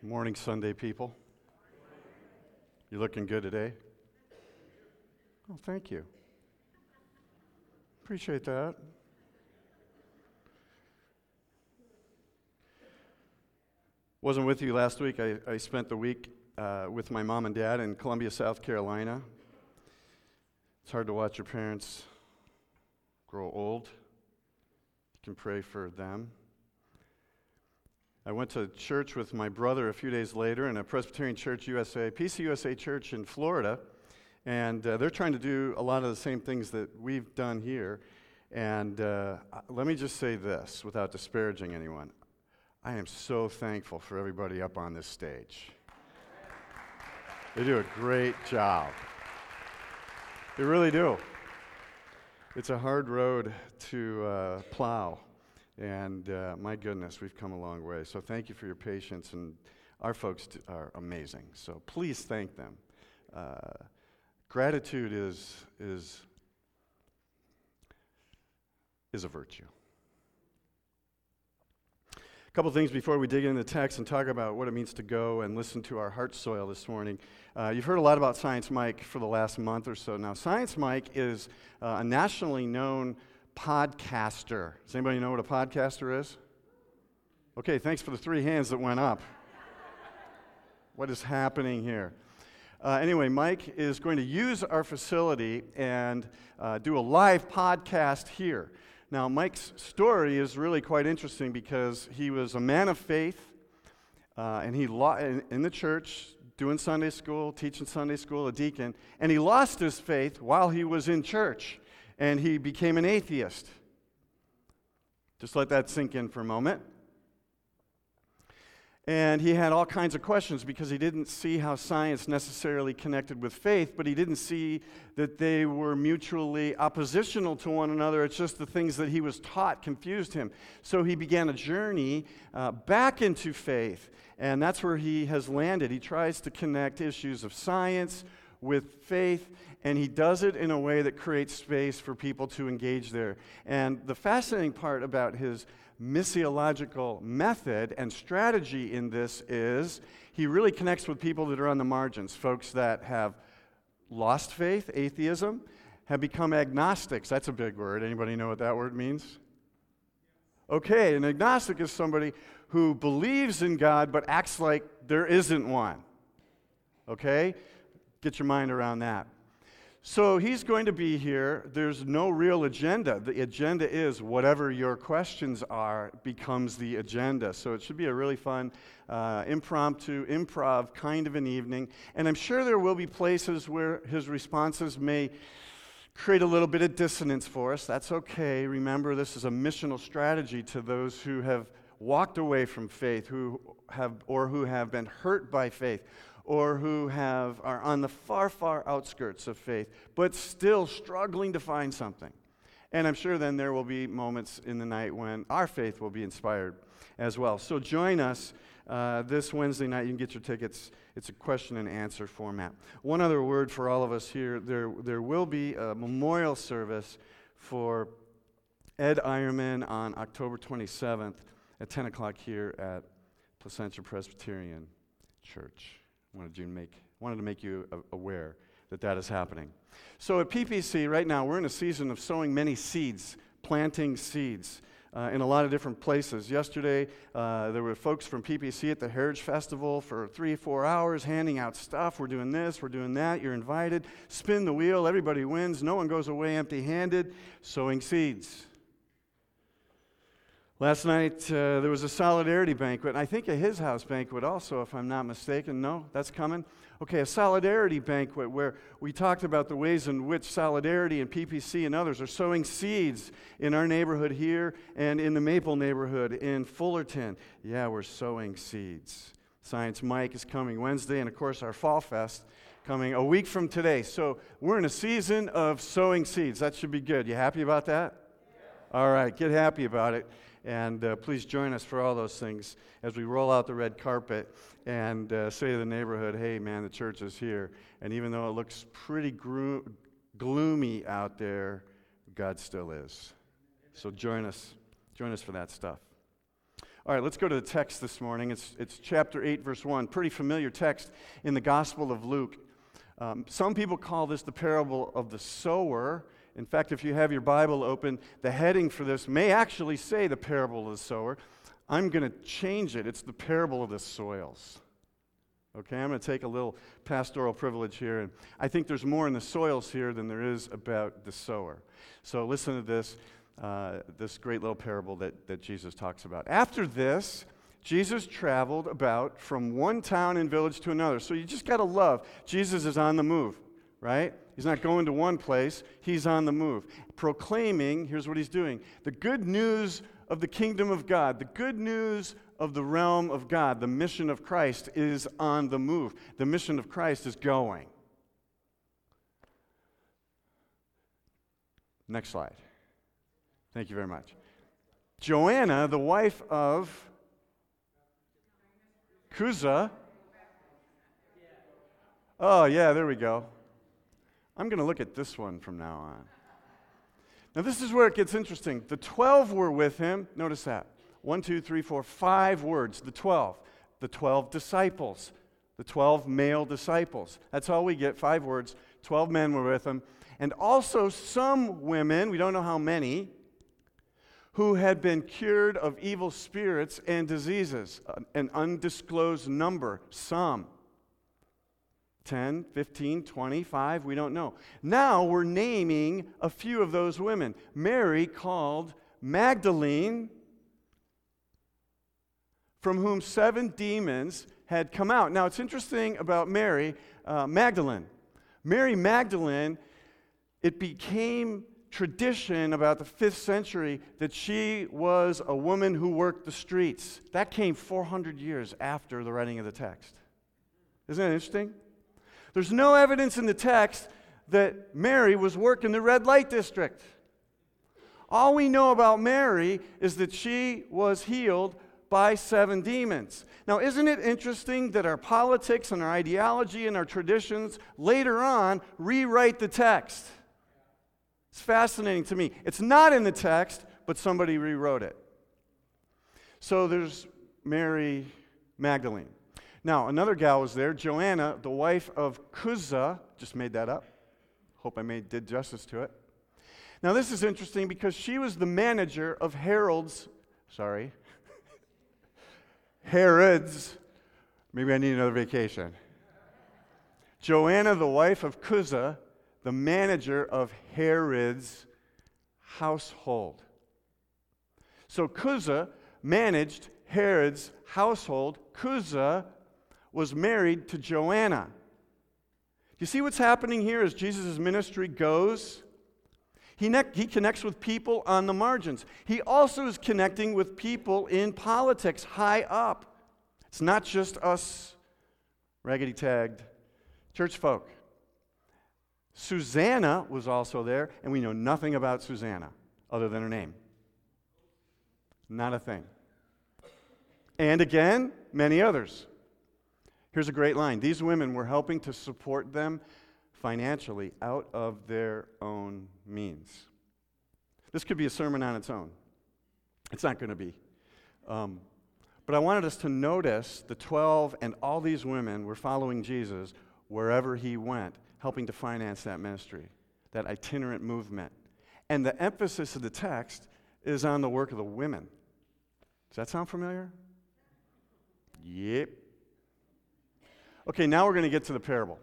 Morning, Sunday people. You looking good today? Oh, thank you. Appreciate that. Wasn't with you last week. I, I spent the week uh, with my mom and dad in Columbia, South Carolina. It's hard to watch your parents grow old. You can pray for them. I went to church with my brother a few days later in a Presbyterian Church USA, PCUSA church in Florida. And uh, they're trying to do a lot of the same things that we've done here. And uh, let me just say this without disparaging anyone I am so thankful for everybody up on this stage. They do a great job. They really do. It's a hard road to uh, plow. And uh, my goodness, we've come a long way. So thank you for your patience. And our folks are amazing. So please thank them. Uh, gratitude is, is, is a virtue. A couple things before we dig into the text and talk about what it means to go and listen to our heart soil this morning. Uh, you've heard a lot about Science Mike for the last month or so now. Science Mike is uh, a nationally known podcaster. Does anybody know what a podcaster is? Okay, thanks for the three hands that went up. what is happening here? Uh, anyway, Mike is going to use our facility and uh, do a live podcast here. Now, Mike's story is really quite interesting because he was a man of faith, uh, and he lo- in, in the church doing Sunday school, teaching Sunday school, a deacon, and he lost his faith while he was in church and he became an atheist. Just let that sink in for a moment. And he had all kinds of questions because he didn't see how science necessarily connected with faith, but he didn't see that they were mutually oppositional to one another. It's just the things that he was taught confused him. So he began a journey uh, back into faith, and that's where he has landed. He tries to connect issues of science with faith, and he does it in a way that creates space for people to engage there. And the fascinating part about his missiological method and strategy in this is he really connects with people that are on the margins, folks that have lost faith, atheism, have become agnostics. That's a big word. Anybody know what that word means? Okay, an agnostic is somebody who believes in God but acts like there isn't one. Okay? Get your mind around that. So he's going to be here. There's no real agenda. The agenda is whatever your questions are becomes the agenda. So it should be a really fun, uh, impromptu, improv kind of an evening. And I'm sure there will be places where his responses may create a little bit of dissonance for us. That's okay. Remember, this is a missional strategy to those who have walked away from faith, who have or who have been hurt by faith, or who have, are on the far, far outskirts of faith, but still struggling to find something. And I'm sure then there will be moments in the night when our faith will be inspired as well. So join us uh, this Wednesday night. You can get your tickets. It's a question and answer format. One other word for all of us here there, there will be a memorial service for Ed Ironman on October 27th at 10 o'clock here at Placentia Presbyterian Church wanted to make, wanted to make you aware that that is happening. So at PPC, right now, we're in a season of sowing many seeds, planting seeds. Uh, in a lot of different places. Yesterday, uh, there were folks from PPC at the Heritage Festival for three, four hours handing out stuff. We're doing this, we're doing that. You're invited. Spin the wheel, everybody wins. No one goes away empty handed. Sowing seeds. Last night, uh, there was a solidarity banquet, and I think a his house banquet also, if I'm not mistaken. No, that's coming? Okay, a solidarity banquet where we talked about the ways in which solidarity and PPC and others are sowing seeds in our neighborhood here and in the Maple neighborhood in Fullerton. Yeah, we're sowing seeds. Science Mike is coming Wednesday, and of course, our Fall Fest coming a week from today. So we're in a season of sowing seeds. That should be good. You happy about that? Yeah. All right, get happy about it. And uh, please join us for all those things as we roll out the red carpet and uh, say to the neighborhood, hey, man, the church is here. And even though it looks pretty gro- gloomy out there, God still is. So join us. Join us for that stuff. All right, let's go to the text this morning. It's, it's chapter 8, verse 1. Pretty familiar text in the Gospel of Luke. Um, some people call this the parable of the sower. In fact, if you have your Bible open, the heading for this may actually say the parable of the sower. I'm going to change it. It's the parable of the soils. Okay, I'm going to take a little pastoral privilege here. And I think there's more in the soils here than there is about the sower. So listen to this, uh, this great little parable that, that Jesus talks about. After this, Jesus traveled about from one town and village to another. So you just got to love. Jesus is on the move, right? He's not going to one place, he's on the move. Proclaiming, here's what he's doing the good news of the kingdom of God, the good news of the realm of God. The mission of Christ is on the move, the mission of Christ is going. Next slide. Thank you very much. Joanna, the wife of Chuza. Oh, yeah, there we go. I'm going to look at this one from now on. Now, this is where it gets interesting. The 12 were with him. Notice that. One, two, three, four, five words. The 12. The 12 disciples. The 12 male disciples. That's all we get. Five words. 12 men were with him. And also some women, we don't know how many, who had been cured of evil spirits and diseases. An undisclosed number. Some. 10, 15, 25, we don't know. Now we're naming a few of those women. Mary, called Magdalene, from whom seven demons had come out. Now it's interesting about Mary uh, Magdalene. Mary Magdalene, it became tradition about the fifth century that she was a woman who worked the streets. That came 400 years after the writing of the text. Isn't that interesting? There's no evidence in the text that Mary was working the red light district. All we know about Mary is that she was healed by seven demons. Now, isn't it interesting that our politics and our ideology and our traditions later on rewrite the text? It's fascinating to me. It's not in the text, but somebody rewrote it. So there's Mary Magdalene. Now, another gal was there, Joanna, the wife of Chuza. Just made that up. Hope I made, did justice to it. Now, this is interesting because she was the manager of Harold's, sorry, Herod's, maybe I need another vacation. Joanna, the wife of Chuza, the manager of Herod's household. So Chuza managed Herod's household. Chuza was married to Joanna. You see what's happening here as Jesus' ministry goes? He, ne- he connects with people on the margins. He also is connecting with people in politics high up. It's not just us raggedy tagged church folk. Susanna was also there, and we know nothing about Susanna other than her name. Not a thing. And again, many others. Here's a great line These women were helping to support them financially out of their own means. This could be a sermon on its own. It's not going to be. Um, but I wanted us to notice the 12 and all these women were following Jesus wherever he went, helping to finance that ministry, that itinerant movement. And the emphasis of the text is on the work of the women. Does that sound familiar? Yep. Okay, now we're going to get to the parable.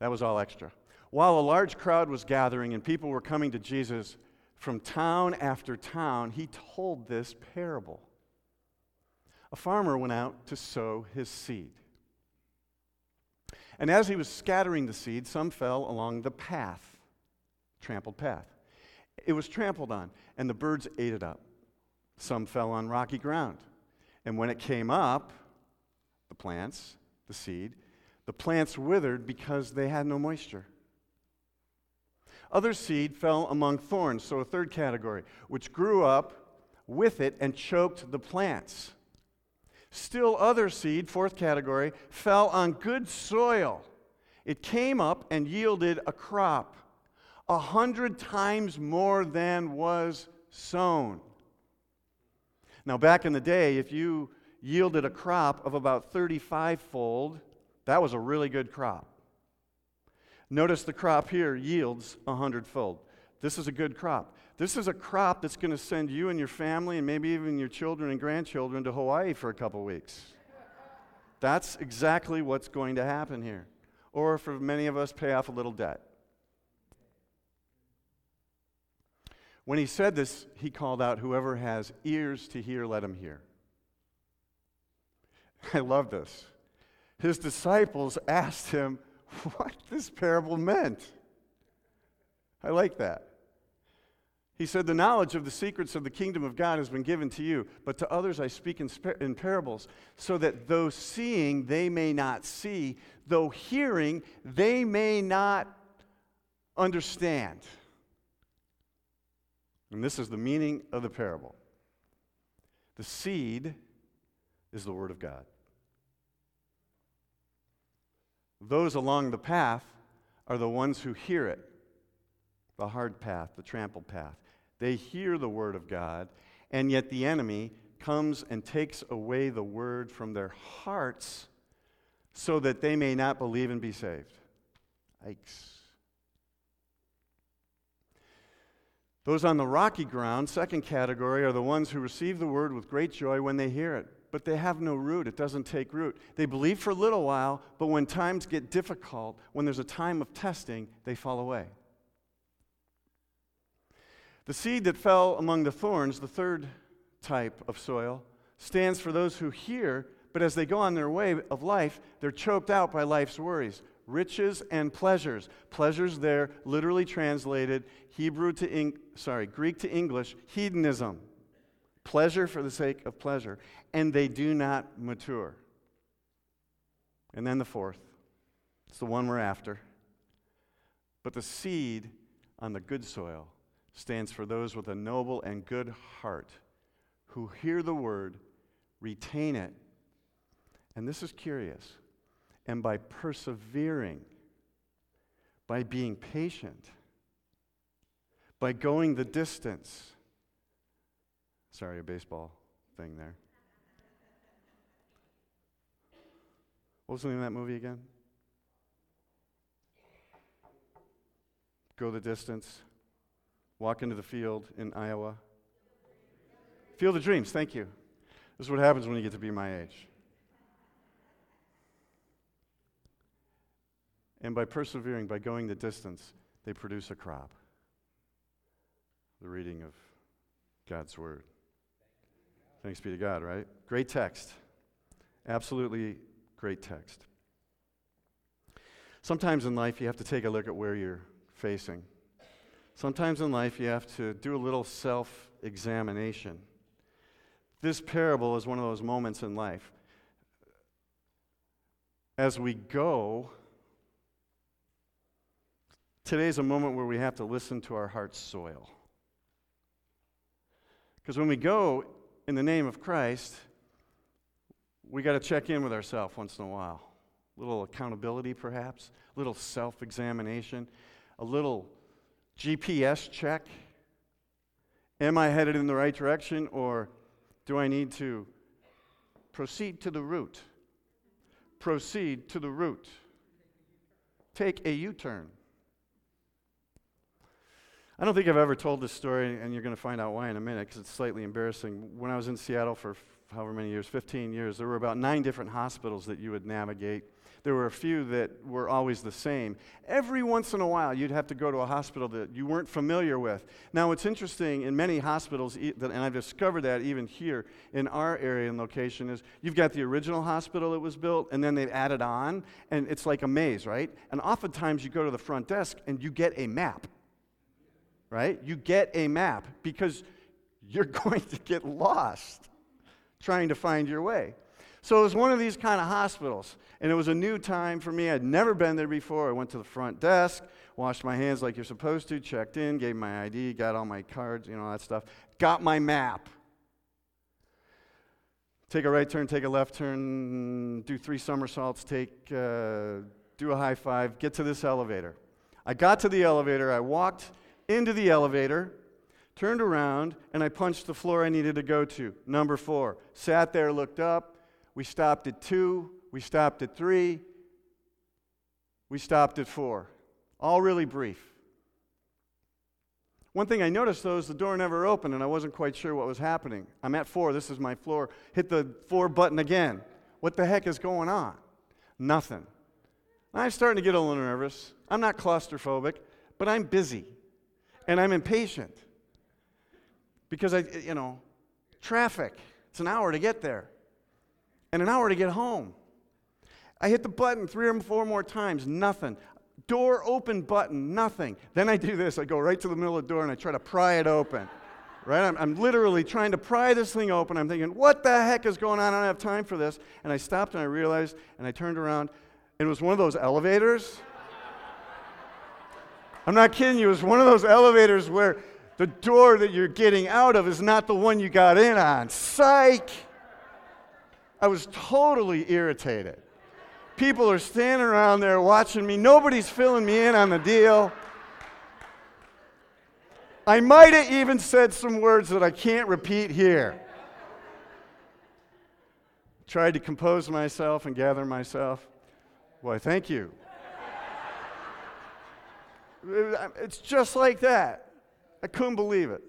That was all extra. While a large crowd was gathering and people were coming to Jesus from town after town, he told this parable. A farmer went out to sow his seed. And as he was scattering the seed, some fell along the path, trampled path. It was trampled on, and the birds ate it up. Some fell on rocky ground. And when it came up, the plants, the seed, the plants withered because they had no moisture. Other seed fell among thorns, so a third category, which grew up with it and choked the plants. Still, other seed, fourth category, fell on good soil. It came up and yielded a crop, a hundred times more than was sown. Now, back in the day, if you yielded a crop of about 35 fold, that was a really good crop. Notice the crop here yields 100 fold. This is a good crop. This is a crop that's going to send you and your family and maybe even your children and grandchildren to Hawaii for a couple weeks. That's exactly what's going to happen here. Or for many of us, pay off a little debt. When he said this, he called out, Whoever has ears to hear, let him hear. I love this. His disciples asked him what this parable meant. I like that. He said, The knowledge of the secrets of the kingdom of God has been given to you, but to others I speak in, in, parables, so that though seeing they may not see, though hearing they may not understand. And this is the meaning of the parable. The seed is the Word of God. Those along the path are the ones who hear it the hard path, the trampled path. They hear the Word of God, and yet the enemy comes and takes away the Word from their hearts so that they may not believe and be saved. Yikes. Those on the rocky ground, second category, are the ones who receive the word with great joy when they hear it, but they have no root. It doesn't take root. They believe for a little while, but when times get difficult, when there's a time of testing, they fall away. The seed that fell among the thorns, the third type of soil, stands for those who hear, but as they go on their way of life, they're choked out by life's worries riches and pleasures. Pleasures there literally translated Hebrew to Eng- sorry, Greek to English, hedonism. Pleasure for the sake of pleasure, and they do not mature. And then the fourth. It's the one we're after. But the seed on the good soil stands for those with a noble and good heart who hear the word, retain it, and this is curious and by persevering, by being patient, by going the distance. Sorry, a baseball thing there. What was the name of that movie again? Go the distance. Walk into the field in Iowa. Field of Dreams, thank you. This is what happens when you get to be my age. And by persevering, by going the distance, they produce a crop. The reading of God's Word. Thanks be to God, right? Great text. Absolutely great text. Sometimes in life, you have to take a look at where you're facing. Sometimes in life, you have to do a little self examination. This parable is one of those moments in life. As we go, Today's a moment where we have to listen to our heart's soil. Because when we go in the name of Christ, we got to check in with ourselves once in a while. A little accountability, perhaps, a little self examination, a little GPS check. Am I headed in the right direction, or do I need to proceed to the root? Proceed to the root. Take a U turn. I don't think I've ever told this story, and you're going to find out why in a minute because it's slightly embarrassing. When I was in Seattle for however many years, 15 years, there were about nine different hospitals that you would navigate. There were a few that were always the same. Every once in a while, you'd have to go to a hospital that you weren't familiar with. Now, what's interesting in many hospitals, and I've discovered that even here in our area and location, is you've got the original hospital that was built, and then they've added on, and it's like a maze, right? And oftentimes you go to the front desk and you get a map right? You get a map because you're going to get lost trying to find your way. So it was one of these kind of hospitals, and it was a new time for me. I'd never been there before. I went to the front desk, washed my hands like you're supposed to, checked in, gave my ID, got all my cards, you know, that stuff, got my map. Take a right turn, take a left turn, do three somersaults, take, uh, do a high five, get to this elevator. I got to the elevator, I walked into the elevator, turned around, and I punched the floor I needed to go to. Number four. Sat there, looked up. We stopped at two. We stopped at three. We stopped at four. All really brief. One thing I noticed though is the door never opened and I wasn't quite sure what was happening. I'm at four, this is my floor. Hit the four button again. What the heck is going on? Nothing. I'm starting to get a little nervous. I'm not claustrophobic, but I'm busy and I'm impatient because I, you know, traffic. It's an hour to get there and an hour to get home. I hit the button three or four more times, nothing. Door open button, nothing. Then I do this I go right to the middle of the door and I try to pry it open. Right? I'm, I'm literally trying to pry this thing open. I'm thinking, what the heck is going on? I don't have time for this. And I stopped and I realized, and I turned around, it was one of those elevators. I'm not kidding you. It was one of those elevators where the door that you're getting out of is not the one you got in on. Psych! I was totally irritated. People are standing around there watching me. Nobody's filling me in on the deal. I might have even said some words that I can't repeat here. Tried to compose myself and gather myself. Why, thank you. It's just like that. I couldn't believe it.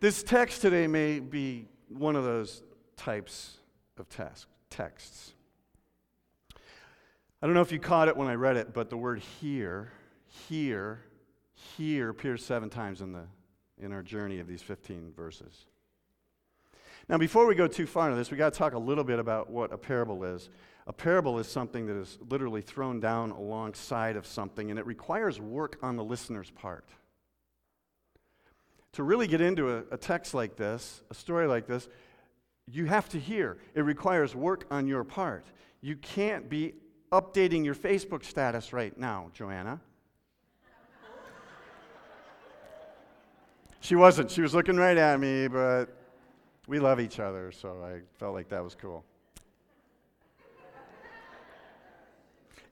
This text today may be one of those types of task, texts. I don't know if you caught it when I read it, but the word here, here, here appears seven times in, the, in our journey of these 15 verses. Now, before we go too far into this, we got to talk a little bit about what a parable is. A parable is something that is literally thrown down alongside of something, and it requires work on the listener's part. To really get into a, a text like this, a story like this, you have to hear. It requires work on your part. You can't be updating your Facebook status right now, Joanna. she wasn't. She was looking right at me, but we love each other, so I felt like that was cool.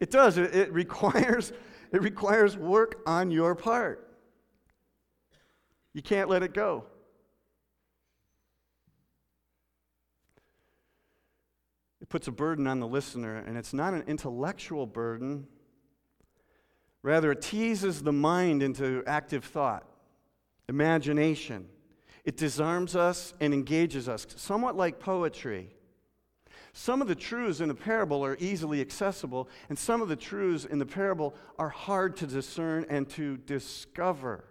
It does. It, it, requires, it requires work on your part. You can't let it go. It puts a burden on the listener, and it's not an intellectual burden. Rather, it teases the mind into active thought, imagination. It disarms us and engages us, somewhat like poetry. Some of the truths in the parable are easily accessible, and some of the truths in the parable are hard to discern and to discover.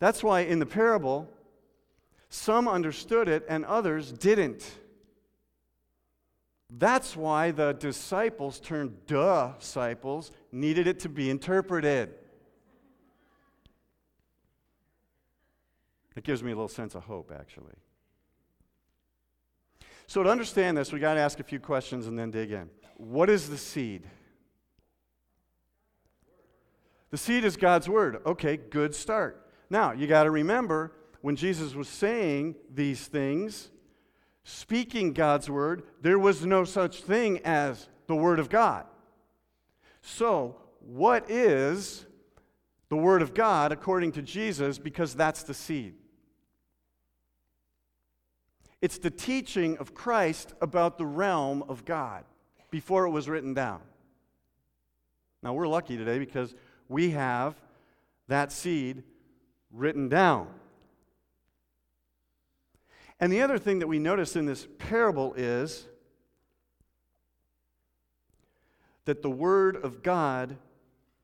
That's why in the parable, some understood it and others didn't. That's why the disciples turned disciples needed it to be interpreted. It gives me a little sense of hope, actually. So, to understand this, we got to ask a few questions and then dig in. What is the seed? The seed is God's word. Okay, good start. Now, you got to remember when Jesus was saying these things, speaking God's word, there was no such thing as the word of God. So, what is the word of God according to Jesus? Because that's the seed. It's the teaching of Christ about the realm of God before it was written down. Now, we're lucky today because we have that seed written down. And the other thing that we notice in this parable is that the Word of God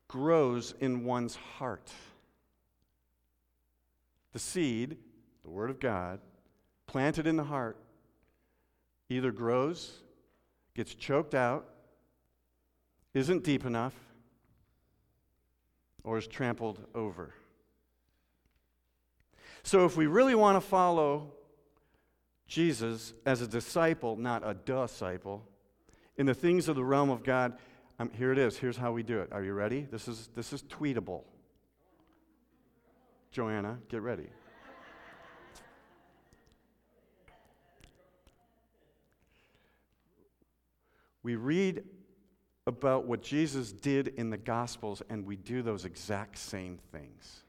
grows in one's heart. The seed, the Word of God, planted in the heart, either grows, gets choked out, isn't deep enough, or is trampled over. So, if we really want to follow Jesus as a disciple, not a disciple, in the things of the realm of God. Um, here it is. Here's how we do it. Are you ready? This is, this is tweetable. Joanna, get ready. We read about what Jesus did in the Gospels, and we do those exact same things.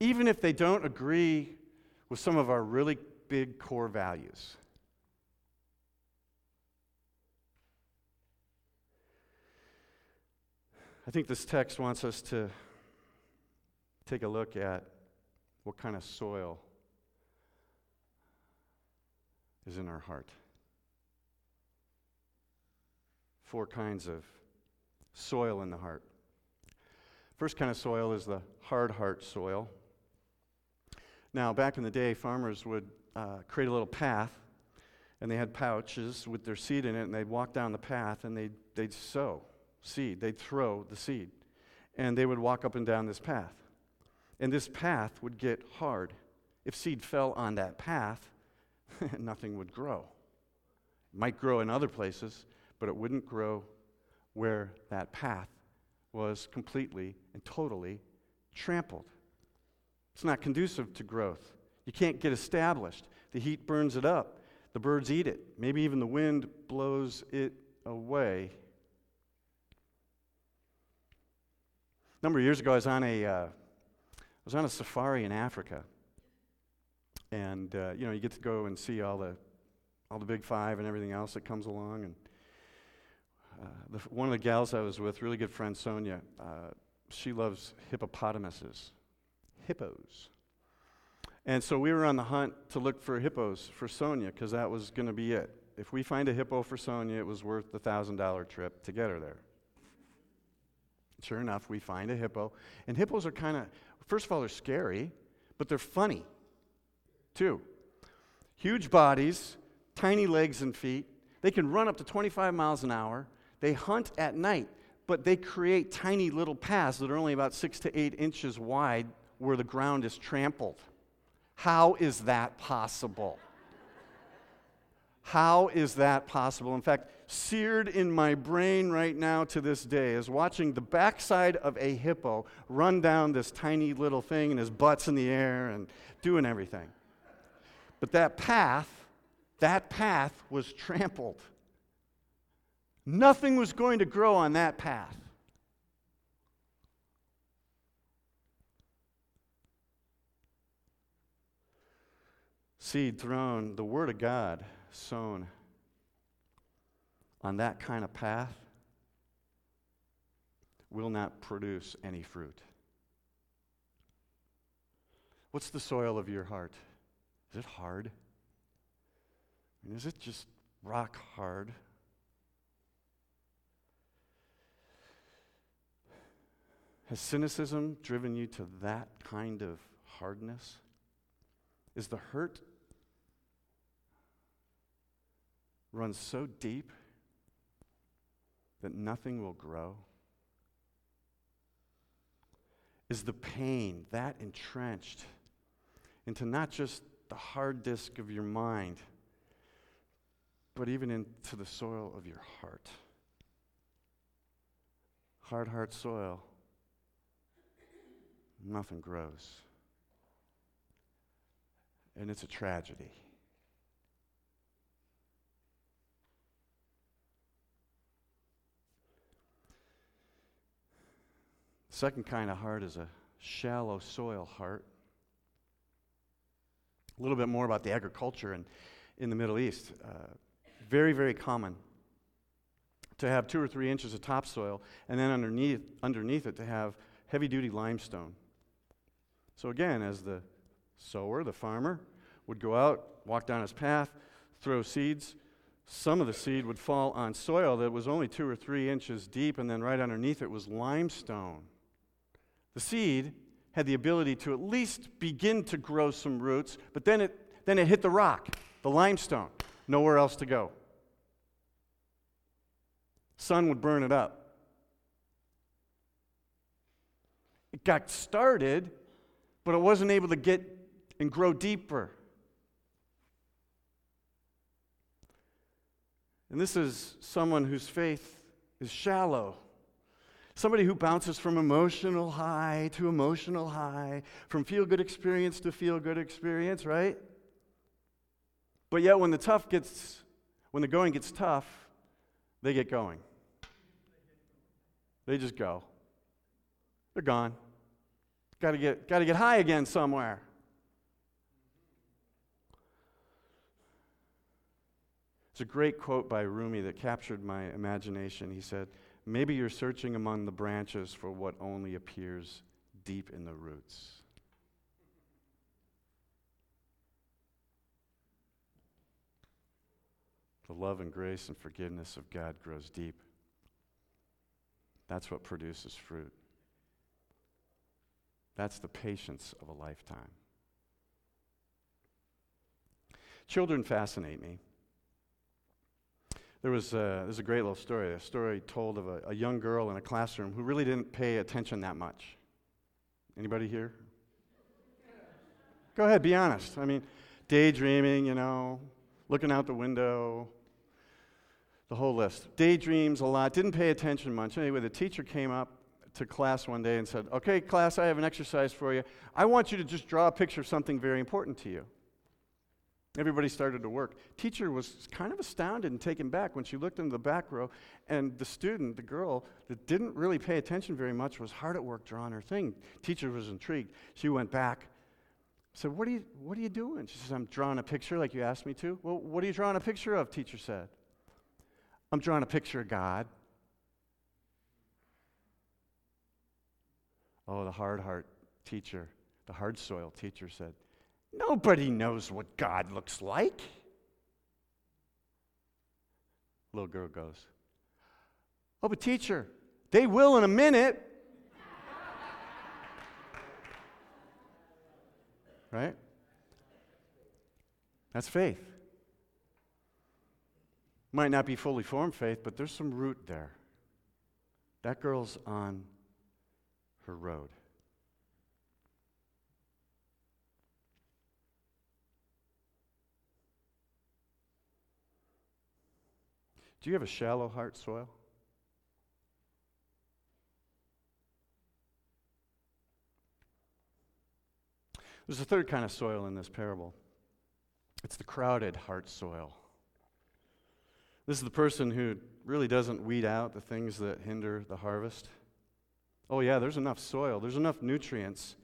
Even if they don't agree with some of our really big core values. I think this text wants us to take a look at what kind of soil is in our heart. Four kinds of soil in the heart. First kind of soil is the hard heart soil. Now, back in the day, farmers would uh, create a little path, and they had pouches with their seed in it, and they'd walk down the path and they'd, they'd sow seed. They'd throw the seed, and they would walk up and down this path. And this path would get hard. If seed fell on that path, nothing would grow. It might grow in other places, but it wouldn't grow where that path was completely and totally trampled. It's not conducive to growth. You can't get established. The heat burns it up. The birds eat it. Maybe even the wind blows it away. A number of years ago, I was on a, uh, was on a safari in Africa. And, uh, you know, you get to go and see all the, all the big five and everything else that comes along. And uh, the, one of the gals I was with, really good friend Sonia, uh, she loves hippopotamuses, hippos. And so we were on the hunt to look for hippos for Sonia because that was going to be it. If we find a hippo for Sonia, it was worth the $1,000 trip to get her there. Sure enough, we find a hippo. And hippos are kind of, first of all, they're scary, but they're funny too. Huge bodies, tiny legs and feet. They can run up to 25 miles an hour. They hunt at night, but they create tiny little paths that are only about six to eight inches wide where the ground is trampled. How is that possible? How is that possible? In fact, seared in my brain right now to this day is watching the backside of a hippo run down this tiny little thing and his butt's in the air and doing everything. But that path, that path was trampled. Nothing was going to grow on that path. Seed thrown, the Word of God sown on that kind of path will not produce any fruit. What's the soil of your heart? Is it hard? I mean, is it just rock hard? Has cynicism driven you to that kind of hardness? Is the hurt run so deep that nothing will grow? Is the pain that entrenched into not just the hard disk of your mind, but even into the soil of your heart? Hard heart soil nothing grows. And it's a tragedy. Second kind of heart is a shallow soil heart. A little bit more about the agriculture in, in the Middle East. Uh, very, very common to have two or three inches of topsoil, and then underneath, underneath it to have heavy duty limestone. So, again, as the sower, the farmer, would go out, walk down his path, throw seeds, some of the seed would fall on soil that was only two or three inches deep, and then right underneath it was limestone. The seed had the ability to at least begin to grow some roots, but then it, then it hit the rock, the limestone, nowhere else to go. Sun would burn it up. It got started, but it wasn't able to get and grow deeper. And this is someone whose faith is shallow. Somebody who bounces from emotional high to emotional high, from feel good experience to feel good experience, right? But yet, when the tough gets, when the going gets tough, they get going. They just go. They're gone. Got to get, got to get high again somewhere. It's a great quote by Rumi that captured my imagination. He said, Maybe you're searching among the branches for what only appears deep in the roots. The love and grace and forgiveness of God grows deep. That's what produces fruit. That's the patience of a lifetime. Children fascinate me. There was a, there's a great little story, a story told of a, a young girl in a classroom who really didn't pay attention that much. Anybody here? Go ahead, be honest. I mean, daydreaming, you know, looking out the window, the whole list. Daydreams a lot, didn't pay attention much. Anyway, the teacher came up to class one day and said, Okay, class, I have an exercise for you. I want you to just draw a picture of something very important to you. Everybody started to work. Teacher was kind of astounded and taken back when she looked into the back row, and the student, the girl that didn't really pay attention very much, was hard at work drawing her thing. Teacher was intrigued. She went back, said, What are you, what are you doing? She says, I'm drawing a picture like you asked me to. Well, what are you drawing a picture of? Teacher said. I'm drawing a picture of God. Oh, the hard heart teacher, the hard soil teacher said, Nobody knows what God looks like. Little girl goes, Oh, but teacher, they will in a minute. right? That's faith. Might not be fully formed faith, but there's some root there. That girl's on her road. Do you have a shallow heart soil? There's a third kind of soil in this parable. It's the crowded heart soil. This is the person who really doesn't weed out the things that hinder the harvest. Oh, yeah, there's enough soil, there's enough nutrients,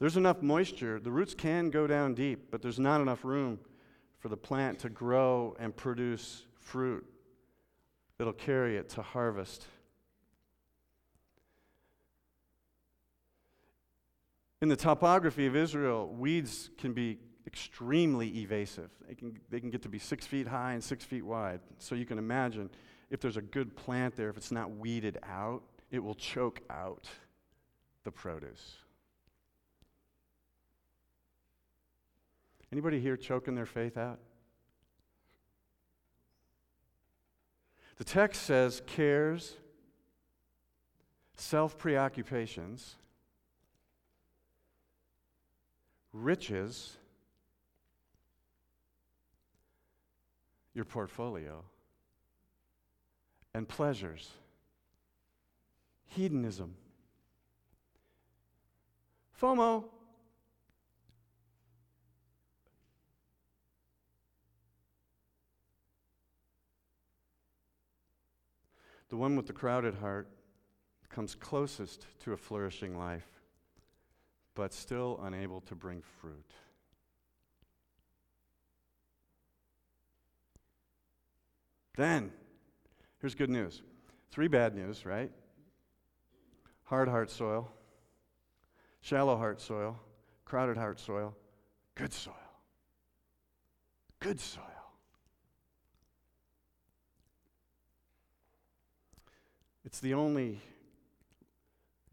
there's enough moisture. The roots can go down deep, but there's not enough room for the plant to grow and produce fruit that'll carry it to harvest. In the topography of Israel, weeds can be extremely evasive. They can, they can get to be six feet high and six feet wide. So you can imagine if there's a good plant there, if it's not weeded out, it will choke out the produce. Anybody here choking their faith out? The text says cares, self preoccupations, riches, your portfolio, and pleasures, hedonism, FOMO. The one with the crowded heart comes closest to a flourishing life, but still unable to bring fruit. Then, here's good news. Three bad news, right? Hard heart soil, shallow heart soil, crowded heart soil, good soil. Good soil. It's the only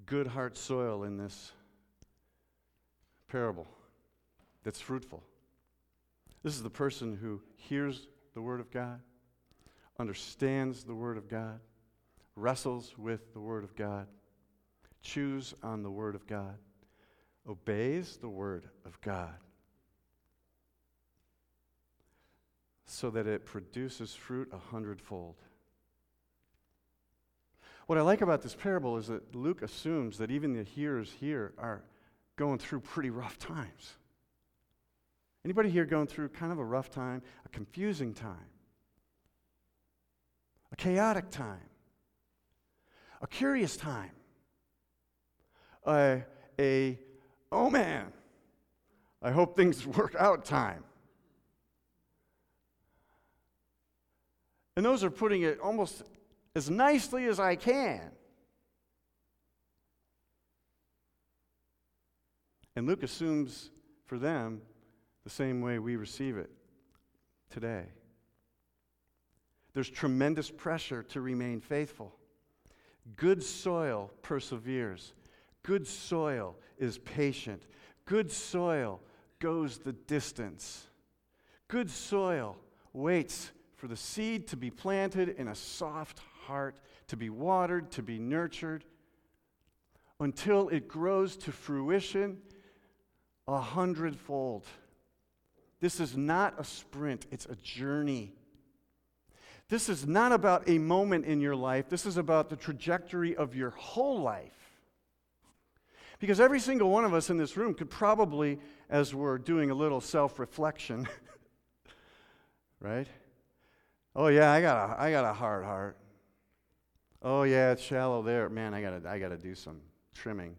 good heart soil in this parable that's fruitful. This is the person who hears the Word of God understands the Word of God, wrestles with the Word of God, chews on the Word of God, obeys the Word of God, so that it produces fruit a hundredfold. What I like about this parable is that Luke assumes that even the hearers here are going through pretty rough times. Anybody here going through kind of a rough time, a confusing time? a chaotic time, a curious time, a, a oh man, I hope things work out time. And those are putting it almost as nicely as I can. And Luke assumes for them the same way we receive it today. There's tremendous pressure to remain faithful. Good soil perseveres. Good soil is patient. Good soil goes the distance. Good soil waits for the seed to be planted in a soft heart, to be watered, to be nurtured, until it grows to fruition a hundredfold. This is not a sprint, it's a journey. This is not about a moment in your life, this is about the trajectory of your whole life. Because every single one of us in this room could probably, as we're doing a little self reflection, right? Oh, yeah, I got, a, I got a hard heart. Oh, yeah, it's shallow there. Man, I gotta I gotta do some trimming.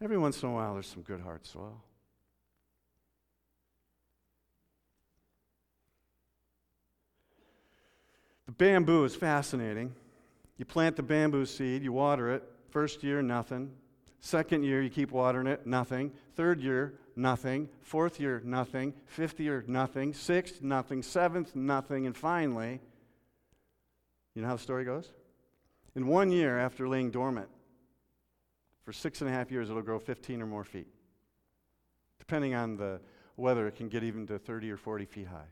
Every once in a while, there's some good hard soil. The bamboo is fascinating. You plant the bamboo seed, you water it. First year, nothing. Second year, you keep watering it, nothing. Third year, nothing. Fourth year, nothing. Fifth year, nothing. Sixth, nothing. Seventh, nothing. And finally, you know how the story goes? In one year, after laying dormant, for six and a half years, it'll grow 15 or more feet. Depending on the weather, it can get even to 30 or 40 feet high.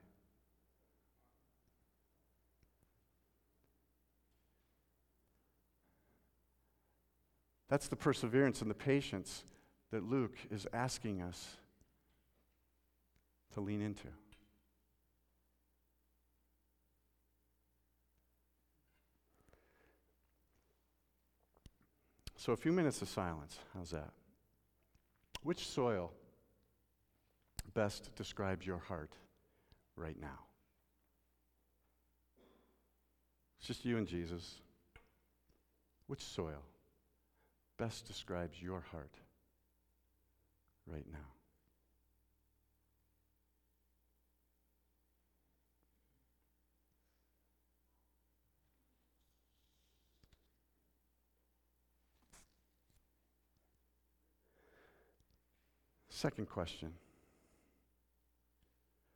That's the perseverance and the patience that Luke is asking us to lean into. So, a few minutes of silence. How's that? Which soil best describes your heart right now? It's just you and Jesus. Which soil best describes your heart right now? Second question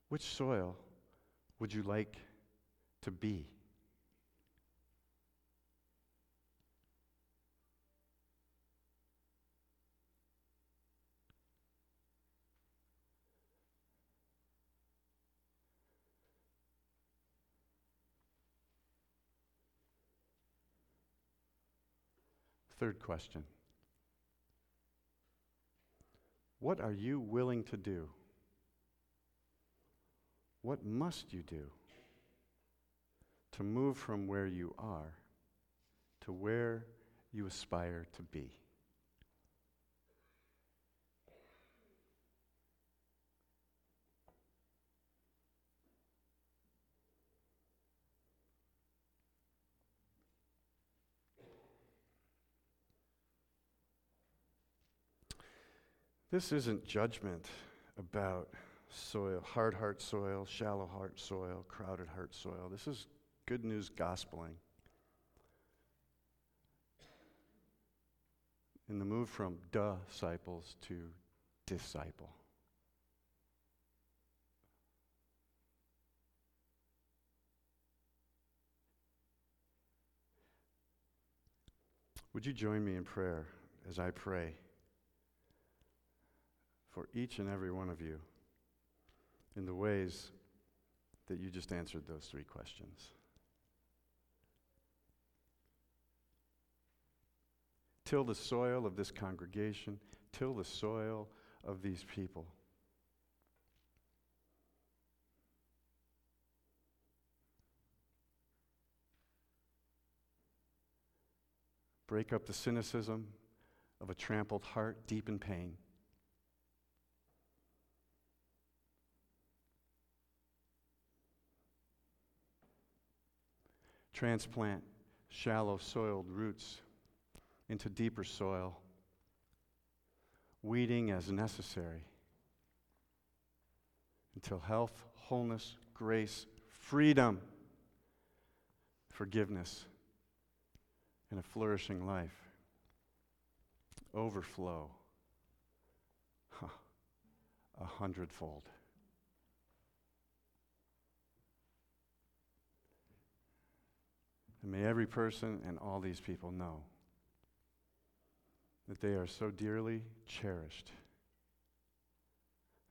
Which soil would you like to be? Third question What are you willing to do? What must you do to move from where you are to where you aspire to be? This isn't judgment about soil, hard heart soil, shallow heart soil, crowded heart soil. This is good news gospeling. In the move from disciples to disciple. Would you join me in prayer as I pray? For each and every one of you in the ways that you just answered those three questions. Till the soil of this congregation, till the soil of these people. Break up the cynicism of a trampled heart deep in pain. Transplant shallow soiled roots into deeper soil, weeding as necessary until health, wholeness, grace, freedom, forgiveness, and a flourishing life overflow a hundredfold. And may every person and all these people know that they are so dearly cherished,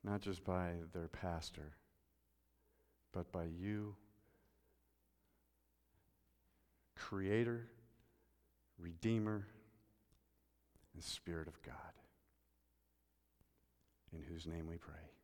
not just by their pastor, but by you, Creator, Redeemer, and Spirit of God, in whose name we pray.